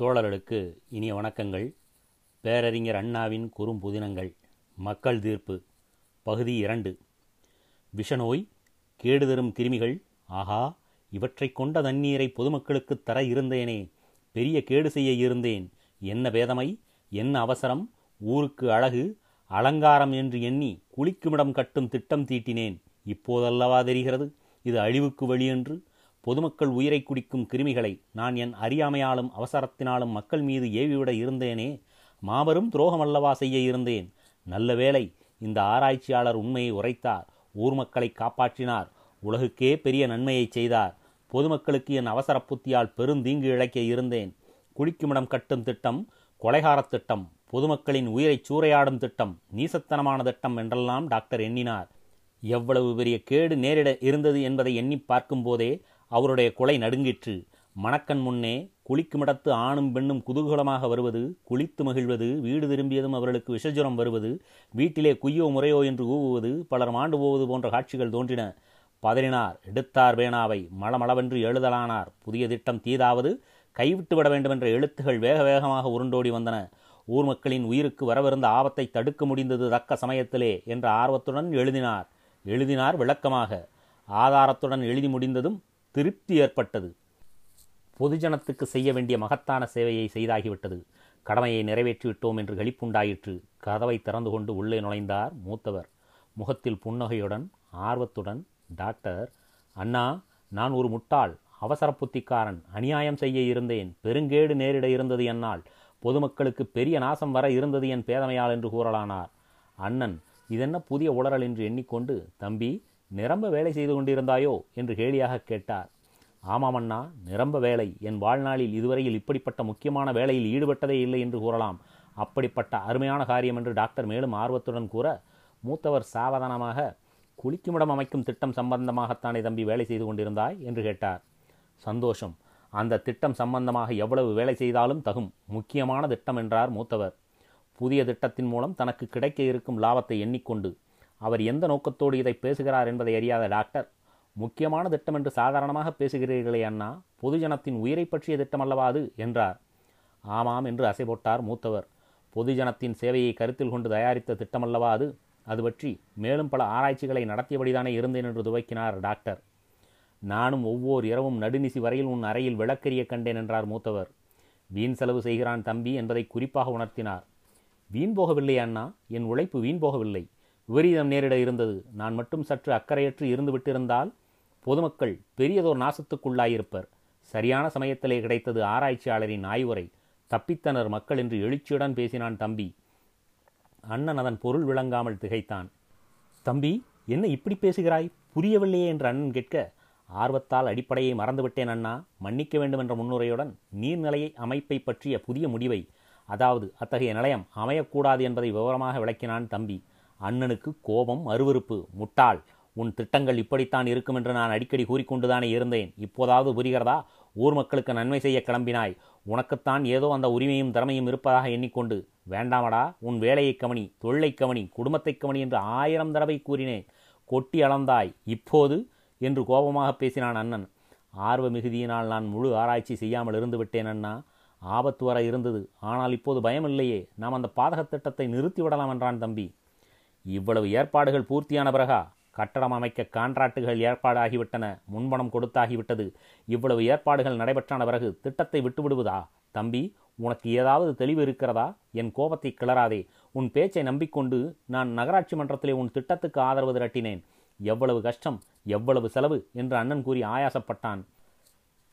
தோழர்களுக்கு இனிய வணக்கங்கள். பேரறிஞர் அண்ணாவின் குறும்புதினங்கள் மக்கள் தீர்ப்பு. பகுதி இரண்டு. விஷநோய் கேடு தரும் கிருமிகள். ஆஹா இவற்றை கொண்ட தண்ணீரை பொதுமக்களுக்குத் தர இருந்தேனே. பெரிய கேடு செய்ய இருந்தேன். என்ன பேதமை? என்ன அவசரம்? ஊருக்கு அழகு அலங்காரம் என்று எண்ணி குளிக்குமிடம் கட்டும் திட்டம் தீட்டினேன். இப்போதல்லவா தெரிகிறது? இது அழிவுக்கு வழியென்று பொதுமக்கள் உயிரை குடிக்கும் கிருமிகளை நான் என் அறியாமையாலும் அவசரத்தினாலும் மக்கள் மீது ஏவிவிட இருந்தேனே. மாபெரும் துரோகம் அல்லவா செய்ய இருந்தேன். நல்ல வேளை இந்த ஆராய்ச்சியாளர் உண்மையை உரைத்தார். ஊர் மக்களை காப்பாற்றினார். உலகுக்கே பெரிய நன்மையை செய்தார். பொதுமக்களுக்கு என் அவசர புத்தியால் பெருந்தீங்கு இழைக்க இருந்தேன். குளிக்குமிடம் கட்டும் திட்டம் கொலைகாரத் திட்டம் பொதுமக்களின் உயிரை சூறையாடும் திட்டம் நீசத்தனமான திட்டம் என்றெல்லாம் டாக்டர் எண்ணினார். எவ்வளவு பெரிய கேடு நேரிட இருந்தது என்பதை எண்ணி பார்க்கும்போதே அவருடைய கொலை நடுங்கிற்று. மணக்கண் முன்னே குளிக்குமிடத்து ஆணும் பெண்ணும் குதூகலமாக வருவது குளித்து மகிழ்வது வீடு திரும்பியதும் அவர்களுக்கு விஷஜுரம் வருவது வீட்டிலே குய்யோ முறையோ என்று ஊவுவது பலர் மாண்டு போவது போன்ற காட்சிகள் தோன்றின. பதறினார் எடுத்தார் பேனாவை மளமளவென்று எழுதலானார். புதிய திட்டம் தீதாவது கைவிட்டு விட வேண்டுமென்ற எழுத்துகள் வேக வேகமாக உருண்டோடி வந்தன. ஊர் மக்களின் உயிருக்கு வரவிருந்த ஆபத்தை தடுக்க முடிந்தது தக்க சமயத்திலே என்ற ஆர்வத்துடன் எழுதினார். எழுதினார் விளக்கமாக. ஆதாரத்துடன் எழுதி முடிந்ததும் திருப்தி ஏற்பட்டது. பொதுஜனத்துக்கு செய்ய வேண்டிய மகத்தான சேவையை செய்தாகிவிட்டது. கடமையை நிறைவேற்றிவிட்டோம் என்று களிப்புண்டாயிற்று. கதவை திறந்து கொண்டு உள்ளே நுழைந்தார் மூத்தவர். முகத்தில் புன்னகையுடன் ஆர்வத்துடன் டாக்டர் அண்ணா நான் ஒரு முட்டாள் அவசர புத்திக்காரன் அநியாயம் செய்ய இருந்தேன் பெருங்கேடு நேரிட இருந்தது என்னால் பொதுமக்களுக்கு பெரிய நாசம் வர இருந்தது என் பேதமையால் என்று கூறலானார். அண்ணன் இதென்ன புதிய உளறல் என்று எண்ணிக்கொண்டு தம்பி நிரம்ப வேலை செய்து கொண்டிருந்தாயோ என்று கேலியாக கேட்டார். ஆமாம் அண்ணா நிரம்ப வேலை. என் வாழ்நாளில் இதுவரையில் இப்படிப்பட்ட முக்கியமான வேலையில் ஈடுபட்டதே இல்லை என்று கூறலாம். அப்படிப்பட்ட அருமையான காரியம் என்று டாக்டர் மேலும் ஆர்வத்துடன் கூற மூத்தவர் சாவதானமாக குளிக்குமிடம் அமைக்கும் திட்டம் சம்பந்தமாகத்தானே தம்பி வேலை செய்து கொண்டிருந்தாய் என்று கேட்டார். சந்தோஷம். அந்த திட்டம் சம்பந்தமாக எவ்வளவு வேலை செய்தாலும் தகும் முக்கியமான திட்டம் என்றார் மூத்தவர். புதிய திட்டத்தின் மூலம் தனக்கு கிடைக்க இருக்கும் லாபத்தை எண்ணிக்கொண்டு அவர் எந்த நோக்கத்தோடு இதை பேசுகிறார் என்பதை அறியாத டாக்டர். முக்கியமான திட்டம் என்று சாதாரணமாக பேசுகிறீர்களே அண்ணா பொதுஜனத்தின் உயிரை பற்றிய திட்டம் அல்லவா அது? என்றார். ஆமாம் என்று அசை போட்டார் மூத்தவர். பொதுஜனத்தின் சேவையை கருத்தில் கொண்டு தயாரித்த திட்டம் அல்லவா அது? அது பற்றி மேலும் பல ஆராய்ச்சிகளை நடத்தியபடிதானே இருந்தேன் என்று துவக்கினார் டாக்டர். நானும் ஒவ்வொரு இரவும் நடுநிசி வரையில் உன் அறையில் விளக்கரிய கண்டேன் என்றார் மூத்தவர். வீண் செலவு செய்கிறான் தம்பி என்பதை குறிப்பாக உணர்த்தினார். வீண் போகவில்லை அண்ணா என் உழைப்பு வீண் போகவில்லை. விபரீதம் நேரிட இருந்தது. நான் மட்டும் சற்று அக்கறையற்று இருந்து விட்டிருந்தால் பொதுமக்கள் பெரியதோர் நாசத்துக்குள்ளாயிருப்பர். சரியான சமயத்திலே கிடைத்தது ஆராய்ச்சியாளரின் ஆய்வுரை. தப்பித்தனர் மக்கள் என்று எழுச்சியுடன் பேசினான் தம்பி. அண்ணன் அதன் பொருள் விளங்காமல் திகைத்தான். தம்பி என்ன இப்படி பேசுகிறாய்? புரியவில்லையே என்று அண்ணன் கேட்க ஆர்வத்தால் அடிப்படையை மறந்துவிட்டேன் அண்ணா. மன்னிக்க வேண்டும் என்ற முன்னுரையுடன் நீர்நிலையை அமைப்பை பற்றிய புதிய முடிவை அதாவது அத்தகைய நிலையம் அமையக்கூடாது என்பதை விவரமாக விளக்கினான் தம்பி. அண்ணனுக்கு கோபம் அருவறுப்பு முட்டாள். உன் திட்டங்கள் இப்படித்தான் இருக்கும் என்று நான் அடிக்கடி கூறிக்கொண்டுதானே இருந்தேன். இப்போதாவது புரிகிறதா? ஊர் மக்களுக்கு நன்மை செய்ய கிளம்பினாய். உனக்குத்தான் ஏதோ அந்த உரிமையும் திறமையும் இருப்பதாக எண்ணிக்கொண்டு வேண்டாமடா உன் வேலையை கவனி தொழிலை கவனி குடும்பத்தை கவனி என்று ஆயிரம் தடவை கூறினேன். கொட்டி அளந்தாய். இப்போது? என்று கோபமாக பேசினான் அண்ணன். ஆர்வ மிகுதியினால் நான் முழு ஆராய்ச்சி செய்யாமல் இருந்து விட்டேன் அண்ணா. ஆபத்து வர இருந்தது. ஆனால் இப்போது பயமில்லையே. நாம் அந்த பாதக திட்டத்தை நிறுத்திவிடலாம் என்றான் தம்பி. இவ்வளவு ஏற்பாடுகள் பூர்த்தியான பிறகா கட்டடம் அமைக்க கான்ட்ராக்டுகள் ஏற்பாடாகிவிட்டன முன்பணம் கொடுத்தாகிவிட்டது. இவ்வளவு ஏற்பாடுகள் நடைபெற்றான பிறகு திட்டத்தை விட்டுவிடுவதா? தம்பி உனக்கு ஏதாவது தெளிவு இருக்கிறதா? என் கோபத்தை கிளறாதே. உன் பேச்சை நம்பிக்கொண்டு நான் நகராட்சி மன்றத்திலே உன் திட்டத்துக்கு ஆதரவு திரட்டினேன். எவ்வளவு கஷ்டம் எவ்வளவு செலவு என்று அண்ணன் கூறி ஆயாசப்பட்டான்.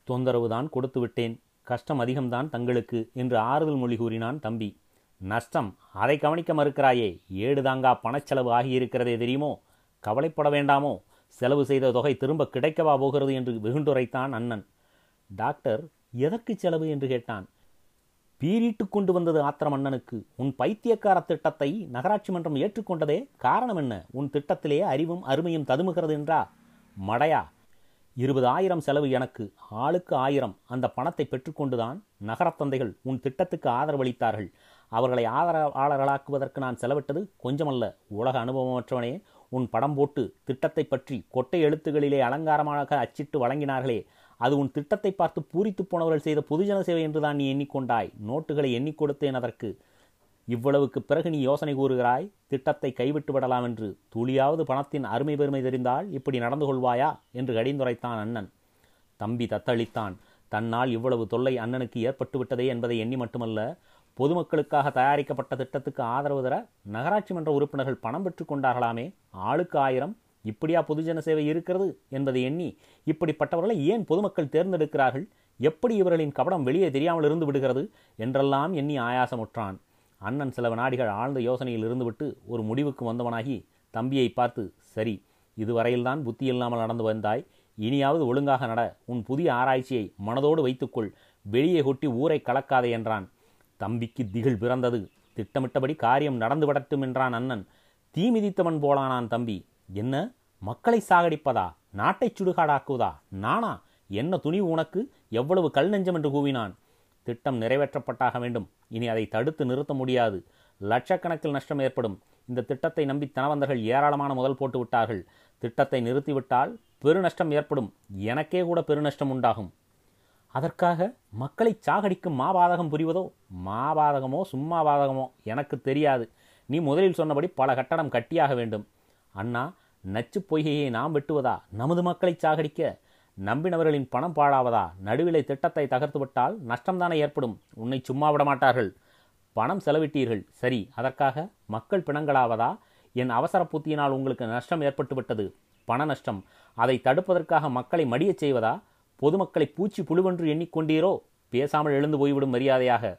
தொந்தரவுதான் கொடுத்து விட்டேன் கஷ்டம் அதிகம்தான் தங்களுக்கு என்று ஆறுதல் மொழி கூறினான் தம்பி. நஷ்டம் அதை கவனிக்க மறுக்கிறாயே. ஏடுதாங்கா பணச்செலவு ஆகியிருக்கிறதே தெரியுமோ? கவலைப்பட வேண்டாமோ? செலவு செய்த தொகை திரும்ப கிடைக்கவா போகிறது என்று வெகுண்டுரைத்தான் அண்ணன். டாக்டர் எதற்கு செலவு? என்று கேட்டான். பீரிட்டு கொண்டு வந்தது ஆத்திரம் அண்ணனுக்கு. உன் பைத்தியக்கார திட்டத்தை நகராட்சி மன்றம் ஏற்றுக்கொண்டதே காரணம் என்ன? உன் திட்டத்திலே அறிவும் அருமையும் ததுமுகிறது என்றா? மடையா. இருபது ஆயிரம் செலவு எனக்கு. ஆளுக்கு ஆயிரம். அந்த பணத்தை பெற்றுக்கொண்டுதான் நகரத்தந்தைகள் உன் திட்டத்துக்கு ஆதரவளித்தார்கள். அவர்களை ஆதரவாளர்களாக்குவதற்கு நான் செலவிட்டது கொஞ்சமல்ல. உலக அனுபவமற்றவனே உன் படம் போட்டு திட்டத்தை பற்றி கொட்டை எழுத்துகளிலே அலங்காரமாக அச்சிட்டு வழங்கினார்களே அது உன் திட்டத்தை பார்த்து பூரித்து போனவர்கள் செய்த பொதுஜன சேவை என்றுதான் நீ எண்ணிக்கொண்டாய். நோட்டுகளை எண்ணிக் கொடுத்தேன் அதற்கு. இவ்வளவுக்கு பிறகு நீ யோசனை கூறுகிறாய் திட்டத்தை கைவிட்டு விடலாம் என்று. துளியாவது பணத்தின் அருமை பெருமை தெரிந்தால் இப்படி நடந்து கொள்வாயா? என்று கடிந்துரைத்தான் அண்ணன். தம்பி தத்தளித்தான். தன்னால் இவ்வளவு தொல்லை அண்ணனுக்கு ஏற்பட்டு விட்டதே என்பதை எண்ணி மட்டுமல்ல பொதுமக்களுக்காக தயாரிக்கப்பட்ட திட்டத்துக்கு ஆதரவு தர நகராட்சி மன்ற உறுப்பினர்கள் பணம் பெற்றுக் கொண்டார்களாமே. ஆளுக்கு ஆயிரம். இப்படியா பொதுஜன சேவை இருக்கிறது என்பதை எண்ணி இப்படிப்பட்டவர்களை ஏன் பொதுமக்கள் தேர்ந்தெடுக்கிறார்கள்? எப்படி இவர்களின் கபடம் வெளியே தெரியாமல் இருந்து விடுகிறது என்றெல்லாம் எண்ணி ஆயாசமுற்றான். அண்ணன் சில வினாடிகள் ஆழ்ந்த யோசனையில் இருந்துவிட்டு ஒரு முடிவுக்கு வந்தவனாகி தம்பியை பார்த்து சரி இதுவரையில்தான் புத்தி இல்லாமல் நடந்து வந்தாய். இனியாவது ஒழுங்காக நட. உன் புதிய ஆராய்ச்சியை மனதோடு வைத்துக்கொள். வெளியே கொட்டி ஊரை கலக்காதே என்றான். தம்பிக்கு திகில் பிறந்தது. திட்டமிட்டபடி காரியம் நடந்து விடட்டும் என்றான் அண்ணன். தீ மிதித்தவன் போலானான் தம்பி. என்ன? மக்களை சாகடிப்பதா? நாட்டை சுடுகாடாக்குவதா? நானா? என்ன துணிவு உனக்கு? எவ்வளவு கல் நெஞ்சம் என்று கூவினான். திட்டம் நிறைவேற்றப்பட்டாக வேண்டும். இனி அதை தடுத்து நிறுத்த முடியாது. லட்சக்கணக்கில் நஷ்டம் ஏற்படும். இந்த திட்டத்தை நம்பி தனவந்தர்கள் ஏராளமான முதல் போட்டு விட்டார்கள். திட்டத்தை நிறுத்திவிட்டால் பெருநஷ்டம் ஏற்படும். எனக்கே கூட பெருநஷ்டம் உண்டாகும். அதற்காக மக்களை சாகடிக்கும் மாபாதகம் புரிவதோ? மாபாதகமோ? சும்மா பாதகமோ எனக்கு தெரியாது. நீ முதலில் சொன்னபடி பல கட்டடம் கட்டியாக வேண்டும். அண்ணா நச்சு பொய்கையை நாம் வெட்டுவதா? நமது மக்களை சாகடிக்க நம்பினவர்களின் பணம் பாழாவதா? நடுவிலை திட்டத்தை தகர்த்துவிட்டால் நஷ்டம்தானே ஏற்படும்? உன்னை சும்மா விட மாட்டார்கள் பணம் செலவிட்டீர்கள். சரி அதற்காக மக்கள் பிணங்களாவதா? என் அவசர புத்தியினால் உங்களுக்கு நஷ்டம் ஏற்பட்டுவிட்டது. பண நஷ்டம். அதை தடுப்பதற்காக மக்களை மடியச் செய்வதா? பொதுமக்களை பூச்சி புழுவென்று எண்ணிக்கொண்டீரோ? பேசாமல் எழுந்து போய்விடும் மரியாதையாக.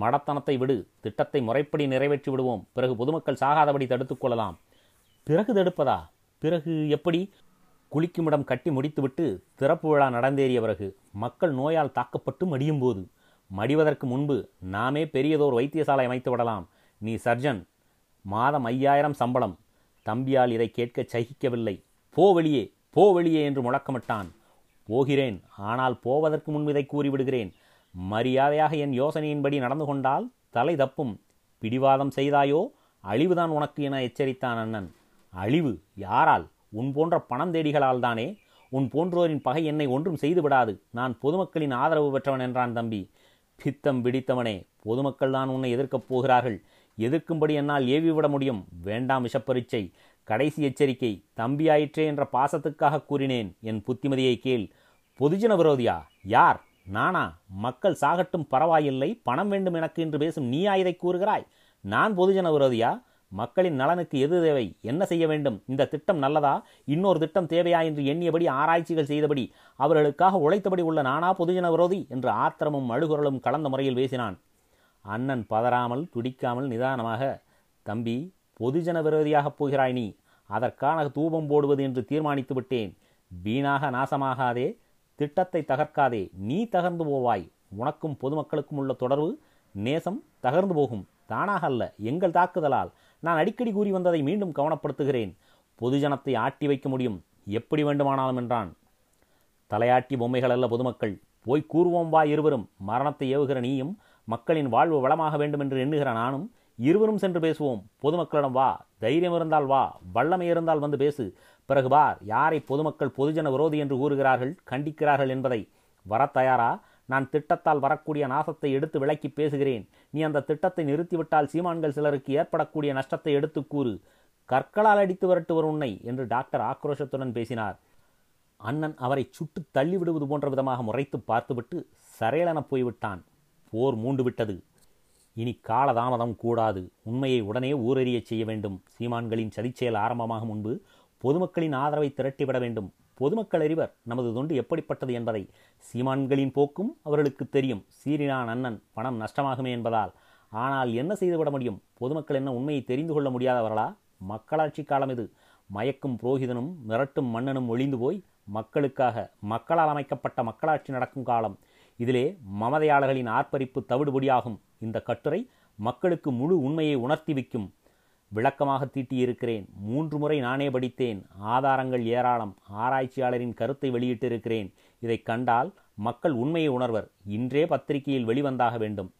மடத்தனத்தை விடு திட்டத்தை முறைப்படி நிறைவேற்றி விடுவோம். பிறகு பொதுமக்கள் சாகாதபடி தடுத்துக் கொள்ளலாம். பிறகு தடுப்பதா? பிறகு எப்படி? குளிக்குமிடம் கட்டி முடித்துவிட்டு திறப்பு விழா நடந்தேறிய பிறகு மக்கள் நோயால் தாக்கப்பட்டு மடியும் போது மடிவதற்கு முன்பு நாமே பெரியதோர் வைத்தியசாலை அமைத்து விடலாம். நீ சர்ஜன் மாதம் ஐயாயிரம் சம்பளம். தம்பியால் இதை கேட்க சகிக்கவில்லை. போ வெளியே போ வெளியே என்று முழக்கமிட்டான். போகிறேன். ஆனால் போவதற்கு முன்பு இதை கூறிவிடுகிறேன். மரியாதையாக என் யோசனையின்படி நடந்து கொண்டால் தலை தப்பும். பிடிவாதம் செய்தாயோ? அழிவுதான் உனக்கு என எச்சரித்தான் அண்ணன். அழிவு யாரால்? உன் போன்ற பணம் தேடிகளால் தானே? உன் போன்றோரின் பகை என்னை ஒன்றும் செய்து விடாது. நான் பொதுமக்களின் ஆதரவு பெற்றவன் என்றான் தம்பி. பித்தம் பிடித்தவனே பொதுமக்கள் தான் உன்னை எதிர்க்கப் போகிறார்கள். எதிர்க்கும்படி என்னால் ஏவி விட முடியும். வேண்டாம் விஷப்பரீட்சை கடைசி எச்சரிக்கை தம்பியாயிற்றே என்ற பாசத்துக்காக கூறினேன். என் புத்திமதியை கேள். பொதுஜன விரோதியா? யார்? நானா? மக்கள் சாகட்டும் பரவாயில்லை. பணம் வேண்டும் எனக்கு என்று பேசும் நீயா இதை கூறுகிறாய்? நான் பொதுஜன விரோதியா? மக்களின் நலனுக்கு எது தேவை? என்ன செய்ய வேண்டும்? இந்த திட்டம் நல்லதா? இன்னொரு திட்டம் தேவையா என்று எண்ணியபடி ஆராய்ச்சிகள் செய்தபடி அவர்களுக்காக உழைத்தபடி உள்ள நானா பொதுஜன விரோதி? என்று ஆத்திரமும் அழுகுரலும் கலந்த முறையில் பேசினான். அண்ணன் பதறாமல் துடிக்காமல் நிதானமாக தம்பி பொதுஜன விரோதியாகப் போகிறாய் நீ. அதற்கான தூபம் போடுவது என்று தீர்மானித்து விட்டேன். வீணாக நாசமாகாதே திட்டத்தை தகர்க்காதே நீ தகர்ந்து போவாய். உனக்கும் பொதுமக்களுக்கும் உள்ள தொடர்பு நேசம் தகர்ந்து போகும். தானாக அல்ல எங்கள் தாக்குதலால். நான் அடிக்கடி கூறி வந்ததை மீண்டும் கவனப்படுத்துகிறேன். பொதுஜனத்தை ஆட்டி வைக்க முடியும். எப்படி வேண்டுமானாலும் என்றான். தலையாட்டி பொம்மைகள் அல்ல பொதுமக்கள். போய் கூறுவோம் வா இருவரும். மரணத்தை ஏவுகிற நீயும் மக்களின் வாழ்வு வளமாக வேண்டும் என்று எண்ணுகிற நானும் இருவரும் சென்று பேசுவோம். பொதுமக்களிடம் வா. தைரியம் இருந்தால் வா. வல்லமை இருந்தால் வந்து பேசு. பிறகு பார் யாரை பொதுமக்கள் பொதுஜன விரோதி என்று கூறுகிறார்கள் கண்டிக்கிறார்கள் என்பதை. வரத் தயாரா? நான் திட்டத்தால் வரக்கூடிய நாசத்தை எடுத்து விளக்கி பேசுகிறேன். நீ அந்த திட்டத்தை நிறுத்திவிட்டால் சீமான்கள் சிலருக்கு ஏற்படக்கூடிய நஷ்டத்தை எடுத்து கூறு. கற்களால் அடித்து விரட்டுவர் உன்னை என்று டாக்டர் ஆக்ரோஷத்துடன் பேசினார். அண்ணன் அவரை சுட்டு தள்ளிவிடுவது போன்ற விதமாக முறைத்து பார்த்துவிட்டு சரையலென போய்விட்டான். போர் மூண்டு விட்டது இனி காலதாமதம் கூடாது. உண்மையை உடனே ஊரறியச் செய்ய வேண்டும். சீமான்களின் சதிச்செயல் ஆரம்பமாகும் முன்பு பொதுமக்களின் ஆதரவை திரட்டிவிட வேண்டும். பொதுமக்கள் அறிவர் நமது தொண்டு எப்படிப்பட்டது என்பதை. சீமான்களின் போக்கும் அவர்களுக்கு தெரியும். சீரினான் அண்ணன் பணம் நஷ்டமாகுமே என்பதால். ஆனால் என்ன செய்துவிட முடியும்? பொதுமக்கள் என்ன உண்மையை தெரிந்து கொள்ள முடியாதவர்களா? மக்களாட்சி காலம் இது. மயக்கும் புரோகிதனும் மிரட்டும் மன்னனும் ஒளிந்து போய் மக்களுக்காக மக்களால் அமைக்கப்பட்ட மக்களாட்சி நடக்கும் காலம். இதிலே மமதையாளர்களின் ஆர்ப்பரிப்பு தவிடுபொடியாகும். இந்த கட்டுரை மக்களுக்கு முழு உண்மையை உணர்த்தி வைக்கும். விளக்கமாக தீட்டியிருக்கிறேன். மூன்று முறை நானே படித்தேன். ஆதாரங்கள் ஏராளம். ஆராய்ச்சியாளரின் கருத்தை வெளியிட்டிருக்கிறேன். இதை கண்டால் மக்கள் உண்மையை உணர்வர். இன்றே பத்திரிகையில் வெளிவந்தாக வேண்டும்.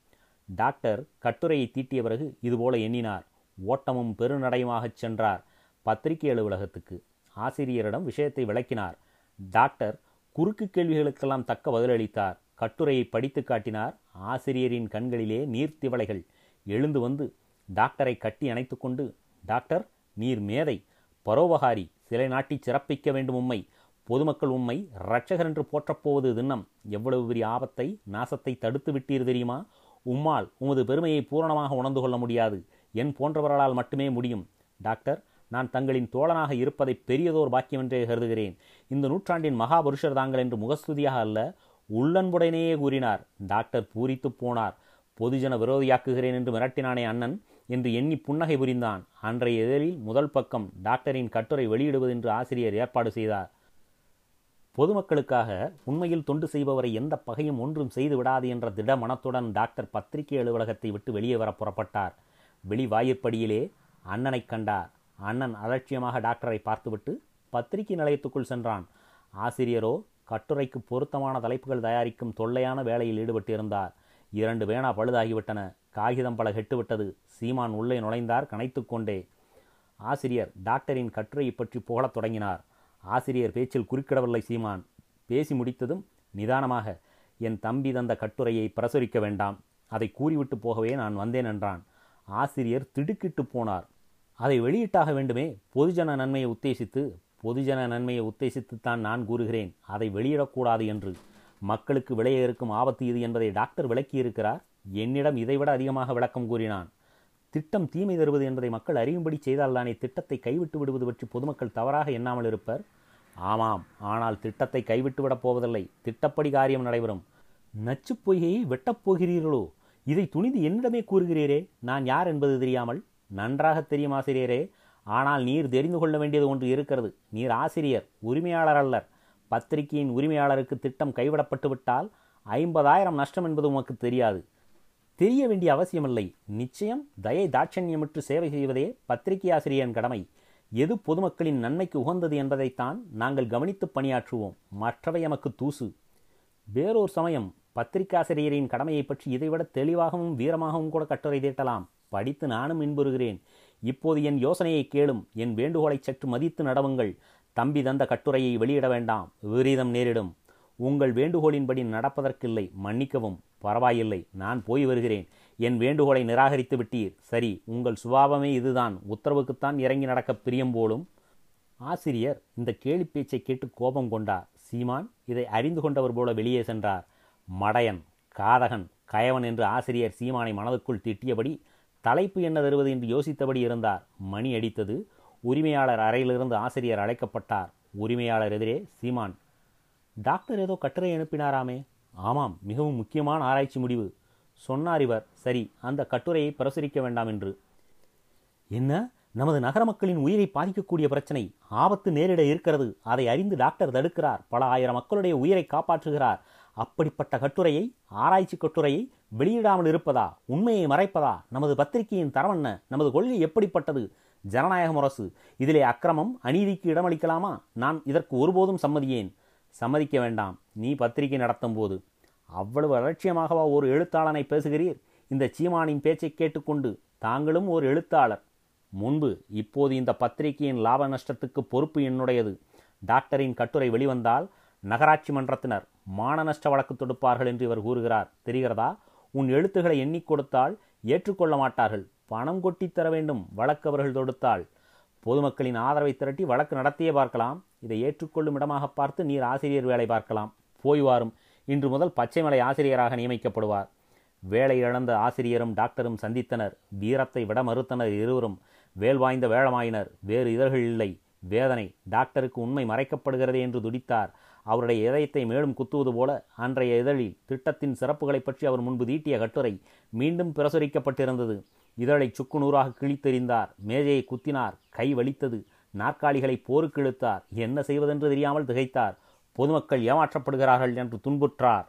டாக்டர் கட்டுரையை தீட்டிய பிறகு இதுபோல எண்ணினார். ஓட்டமும் பெருநடையுமாகச் சென்றார். பத்திரிகை அலுவலகத்துக்கு ஆசிரியரிடம் விஷயத்தை விளக்கினார். டாக்டர் குறுக்கு கேள்விகளுக்கெல்லாம் தக்க பதிலளித்தார். கட்டுரையை படித்து காட்டினார். ஆசிரியரின் கண்களிலே நீர்த்திவளைகள் எழுந்து வந்து டாக்டரை கட்டி அணைத்து கொண்டு டாக்டர் நீர் மேதை பரோபகாரி சிலை நாட்டி சிறப்பிக்க வேண்டும் உம்மை. பொதுமக்கள் உம்மை இரட்சகர் என்று போற்றப்போவது தின்னம் எவ்வளவு பெரிய ஆபத்தை நாசத்தை தடுத்து விட்டீர் தெரியுமா? உம்மால் உமது பெருமையை பூரணமாக உணர்ந்து கொள்ள முடியாது. என் போன்றவர்களால் மட்டுமே முடியும். டாக்டர் நான் தங்களின் தோழனாக இருப்பதை பெரியதோர் பாக்கியம் என்றே கருதுகிறேன். இந்த நூற்றாண்டின் மகாபுருஷர் தாங்கள் என்று முகஸ்துதியாக அல்ல உள்ளன்புடனேயே கூறினார். டாக்டர் பூரித்து போனார். பொதுஜன விரோதியாக்குகிறேன் என்று மிரட்டினானே அண்ணன் என்று எண்ணி புன்னகை புரிந்தான். அன்றைய இதழில் முதல் பக்கம் டாக்டரின் கட்டுரை வெளியிடுவது என்று ஆசிரியர் ஏற்பாடு செய்தார். பொதுமக்களுக்காக உண்மையில் தொண்டு செய்பவரை எந்த பகையும் ஒன்றும் செய்து விடாது என்ற திட மனத்துடன் டாக்டர் பத்திரிகை அலுவலகத்தை விட்டு வெளியே வர புறப்பட்டார். வெளி வாயிற்படியிலே அண்ணனை கண்டார். அண்ணன் அலட்சியமாக டாக்டரை பார்த்துவிட்டு பத்திரிகை நிலையத்துக்குள் சென்றான். ஆசிரியரோ கட்டுரைக்கு பொருத்தமான தலைப்புகள் தயாரிக்கும் தொல்லையான வேலையில் ஈடுபட்டிருந்தார். இரண்டு வேணா பழுதாகிவிட்டன. காகிதம் பல கெட்டுவிட்டது. சீமான் உள்ளே நுழைந்தார் கனைத்து கொண்டே. ஆசிரியர் டாக்டரின் கட்டுரையை பற்றி புகழத் தொடங்கினார். ஆசிரியர் பேச்சில் குறுக்கிடவில்லை சீமான். பேசி முடித்ததும் நிதானமாக என் தம்பி தந்த கட்டுரையை பிரசுரிக்க வேண்டாம். அதை கூறிவிட்டு போகவே நான் வந்தேன் என்றான். ஆசிரியர் திடுக்கிட்டு போனார். அதை வெளியிட்டாக வேண்டுமே. பொதுஜன நன்மையை உத்தேசித்து பொதுஜன நன்மையை உத்தேசித்துத்தான் நான் கூறுகிறேன். அதை வெளியிடக்கூடாது என்று. மக்களுக்கு விளைய இருக்கும் ஆபத்து இது என்பதை டாக்டர் விளக்கியிருக்கிறார். என்னிடம் இதைவிட அதிகமாக விளக்கம் கூறினான். திட்டம் தீமை தருவது என்பதை மக்கள் அறியும்படி செய்தால்தானே திட்டத்தை கைவிட்டு விடுவது பற்றி பொதுமக்கள் தவறாக எண்ணாமல் இருப்பர்? ஆமாம். ஆனால் திட்டத்தை கைவிட்டு விடப் போவதில்லை. திட்டப்படி காரியம் நடைபெறும். நச்சு பொய்கையை வெட்டப் போகிறீர்களோ? இதை துணிந்து என்னிடமே கூறுகிறீரே. நான் யார் என்பது தெரியாமல்? நன்றாக தெரியும் ஆசிரியரே. ஆனால் நீர் தெரிந்து கொள்ள வேண்டியது ஒன்று இருக்கிறது. நீர் ஆசிரியர் உரிமையாளர் அல்லர். பத்திரிகையின் உரிமையாளருக்கு திட்டம் கைவிடப்பட்டுவிட்டால் ஐம்பதாயிரம் நஷ்டம் என்பது உமக்கு தெரியாது. தெரிய வேண்டிய அவசியமில்லை. நிச்சயம் தயை தாட்சண்யமிட்டு சேவை செய்வதே பத்திரிகை ஆசிரியரின் கடமை. எது பொதுமக்களின் நன்மைக்கு உகந்தது என்பதைத்தான் நாங்கள் கவனித்து பணியாற்றுவோம். மற்றவை எமக்கு தூசு. வேறொரு சமயம் பத்திரிகாசிரியரின் கடமையை பற்றி இதைவிட தெளிவாகவும் வீரமாகவும் கூட கட்டுரை தீட்டலாம். படித்து நானும் இன்புறுகிறேன். இப்போது என் யோசனையை கேளும் என் வேண்டுகோளை சற்று மதித்து நடவுங்கள். தம்பி தந்த கட்டுரையை வெளியிட வேண்டாம் விபரீதம் நேரிடும். உங்கள் வேண்டுகோளின்படி நடப்பதற்கில்லை மன்னிக்கவும். பரவாயில்லை நான் போய் வருகிறேன். என் வேண்டுகோளை நிராகரித்து விட்டீர். சரி உங்கள் சுபாவமே இதுதான். உத்தரவுக்குத்தான் இறங்கி நடக்க பிரியம் போலும். ஆசிரியர் இந்த கேலி பேச்சை கேட்டு கோபம் கொண்டார். சீமான் இதை அறிந்து கொண்டவர் போல வெளியே சென்றார். மடையன் காதகன் கயவன் என்று ஆசிரியர் சீமானை மனதுக்குள் திட்டியபடி தலைப்பு என்ன தருவது என்று யோசித்தபடி இருந்தார். மணி அடித்தது. உரிமையாளர் அறையிலிருந்து ஆசிரியர் அழைக்கப்பட்டார். உரிமையாளர் எதிரே சீமான். டாக்டர் ஏதோ கட்டுரை அனுப்பினாராமே. ஆமாம் மிகவும் முக்கியமான ஆராய்ச்சி முடிவு. சொன்னார் இவர். சரி அந்த கட்டுரையை பிரசுரிக்க வேண்டாம் என்று. என்ன? நமது நகர மக்களின் உயிரை பாதிக்கக்கூடிய பிரச்சனை ஆபத்து நேரிட இருக்கிறது. அதை அறிந்து டாக்டர் தடுக்கிறார். பல ஆயிரம் மக்களுடைய உயிரை காப்பாற்றுகிறார். அப்படிப்பட்ட கட்டுரையை ஆராய்ச்சி கட்டுரையை வெளியிடாமல் இருப்பதா? உண்மையை மறைப்பதா? நமது பத்திரிகையின் தரம் என்ன? நமது கொள்கை எப்படிப்பட்டது? ஜனநாயக முரசு இதிலே அக்கிரமம் அநீதிக்கு இடமளிக்கலாமா? நான் இதற்கு ஒருபோதும் சம்மதியேன். சம்மதிக்க வேண்டாம். நீ பத்திரிகை நடத்தும் போது அவ்வளவு அலட்சியமாகவா ஒரு எழுத்தாளனை பேசுகிறீர்? இந்த சீமானின் பேச்சை கேட்டுக்கொண்டு தாங்களும் ஒரு எழுத்தாளர். முன்பு இப்போது இந்த பத்திரிகையின் லாப நஷ்டத்துக்கு பொறுப்பு என்னுடையது. டாக்டரின் கட்டுரை வெளிவந்தால் நகராட்சி மன்றத்தினர் மான நஷ்ட வழக்கு தொடுப்பார்கள் என்று இவர் கூறுகிறார். தெரிகிறதா? உன் எழுத்துக்களை எண்ணிக் கொடுத்தால் ஏற்றுக்கொள்ள மாட்டார்கள். பணம் கொட்டி தர வேண்டும். வழக்கு அவர்கள் தொடுத்தால். பொதுமக்களின் ஆதரவை திரட்டி வழக்கு நடத்தியே பார்க்கலாம். இதை ஏற்றுக்கொள்ளும் இடமாக பார்த்து நீர் ஆசிரியர் வேலை பார்க்கலாம். போய் வாரும். இன்று முதல் பச்சைமலை ஆசிரியராக நியமிக்கப்படுவார். வேலை இழந்த ஆசிரியரும் டாக்டரும் சந்தித்தனர். வீரத்தை விட மறுத்தனர் இருவரும். வேல் வாய்ந்த வேளமாயினர் வேறு இதழ்கள் இல்லை. வேதனை. டாக்டருக்கு உண்மை மறைக்கப்படுகிறதே என்று துடித்தார். அவருடைய இதயத்தை மேலும் குத்துவது போல அன்றைய இதழில் திட்டத்தின் சிறப்புகளை பற்றி அவர் முன்பு தீட்டிய கட்டுரை மீண்டும் பிரசுரிக்கப்பட்டிருந்தது. இதழை சுக்குநூறாக கிழித்தெறிந்தார் மேஜையை குத்தினார் கை வலித்தது நாற்காலிகளை போருக்கு இழுத்தார் என்ன செய்வதென்று தெரியாமல் திகைத்தார் பொதுமக்கள் ஏமாற்றப்படுகிறார்கள் என்று துன்புற்றார்.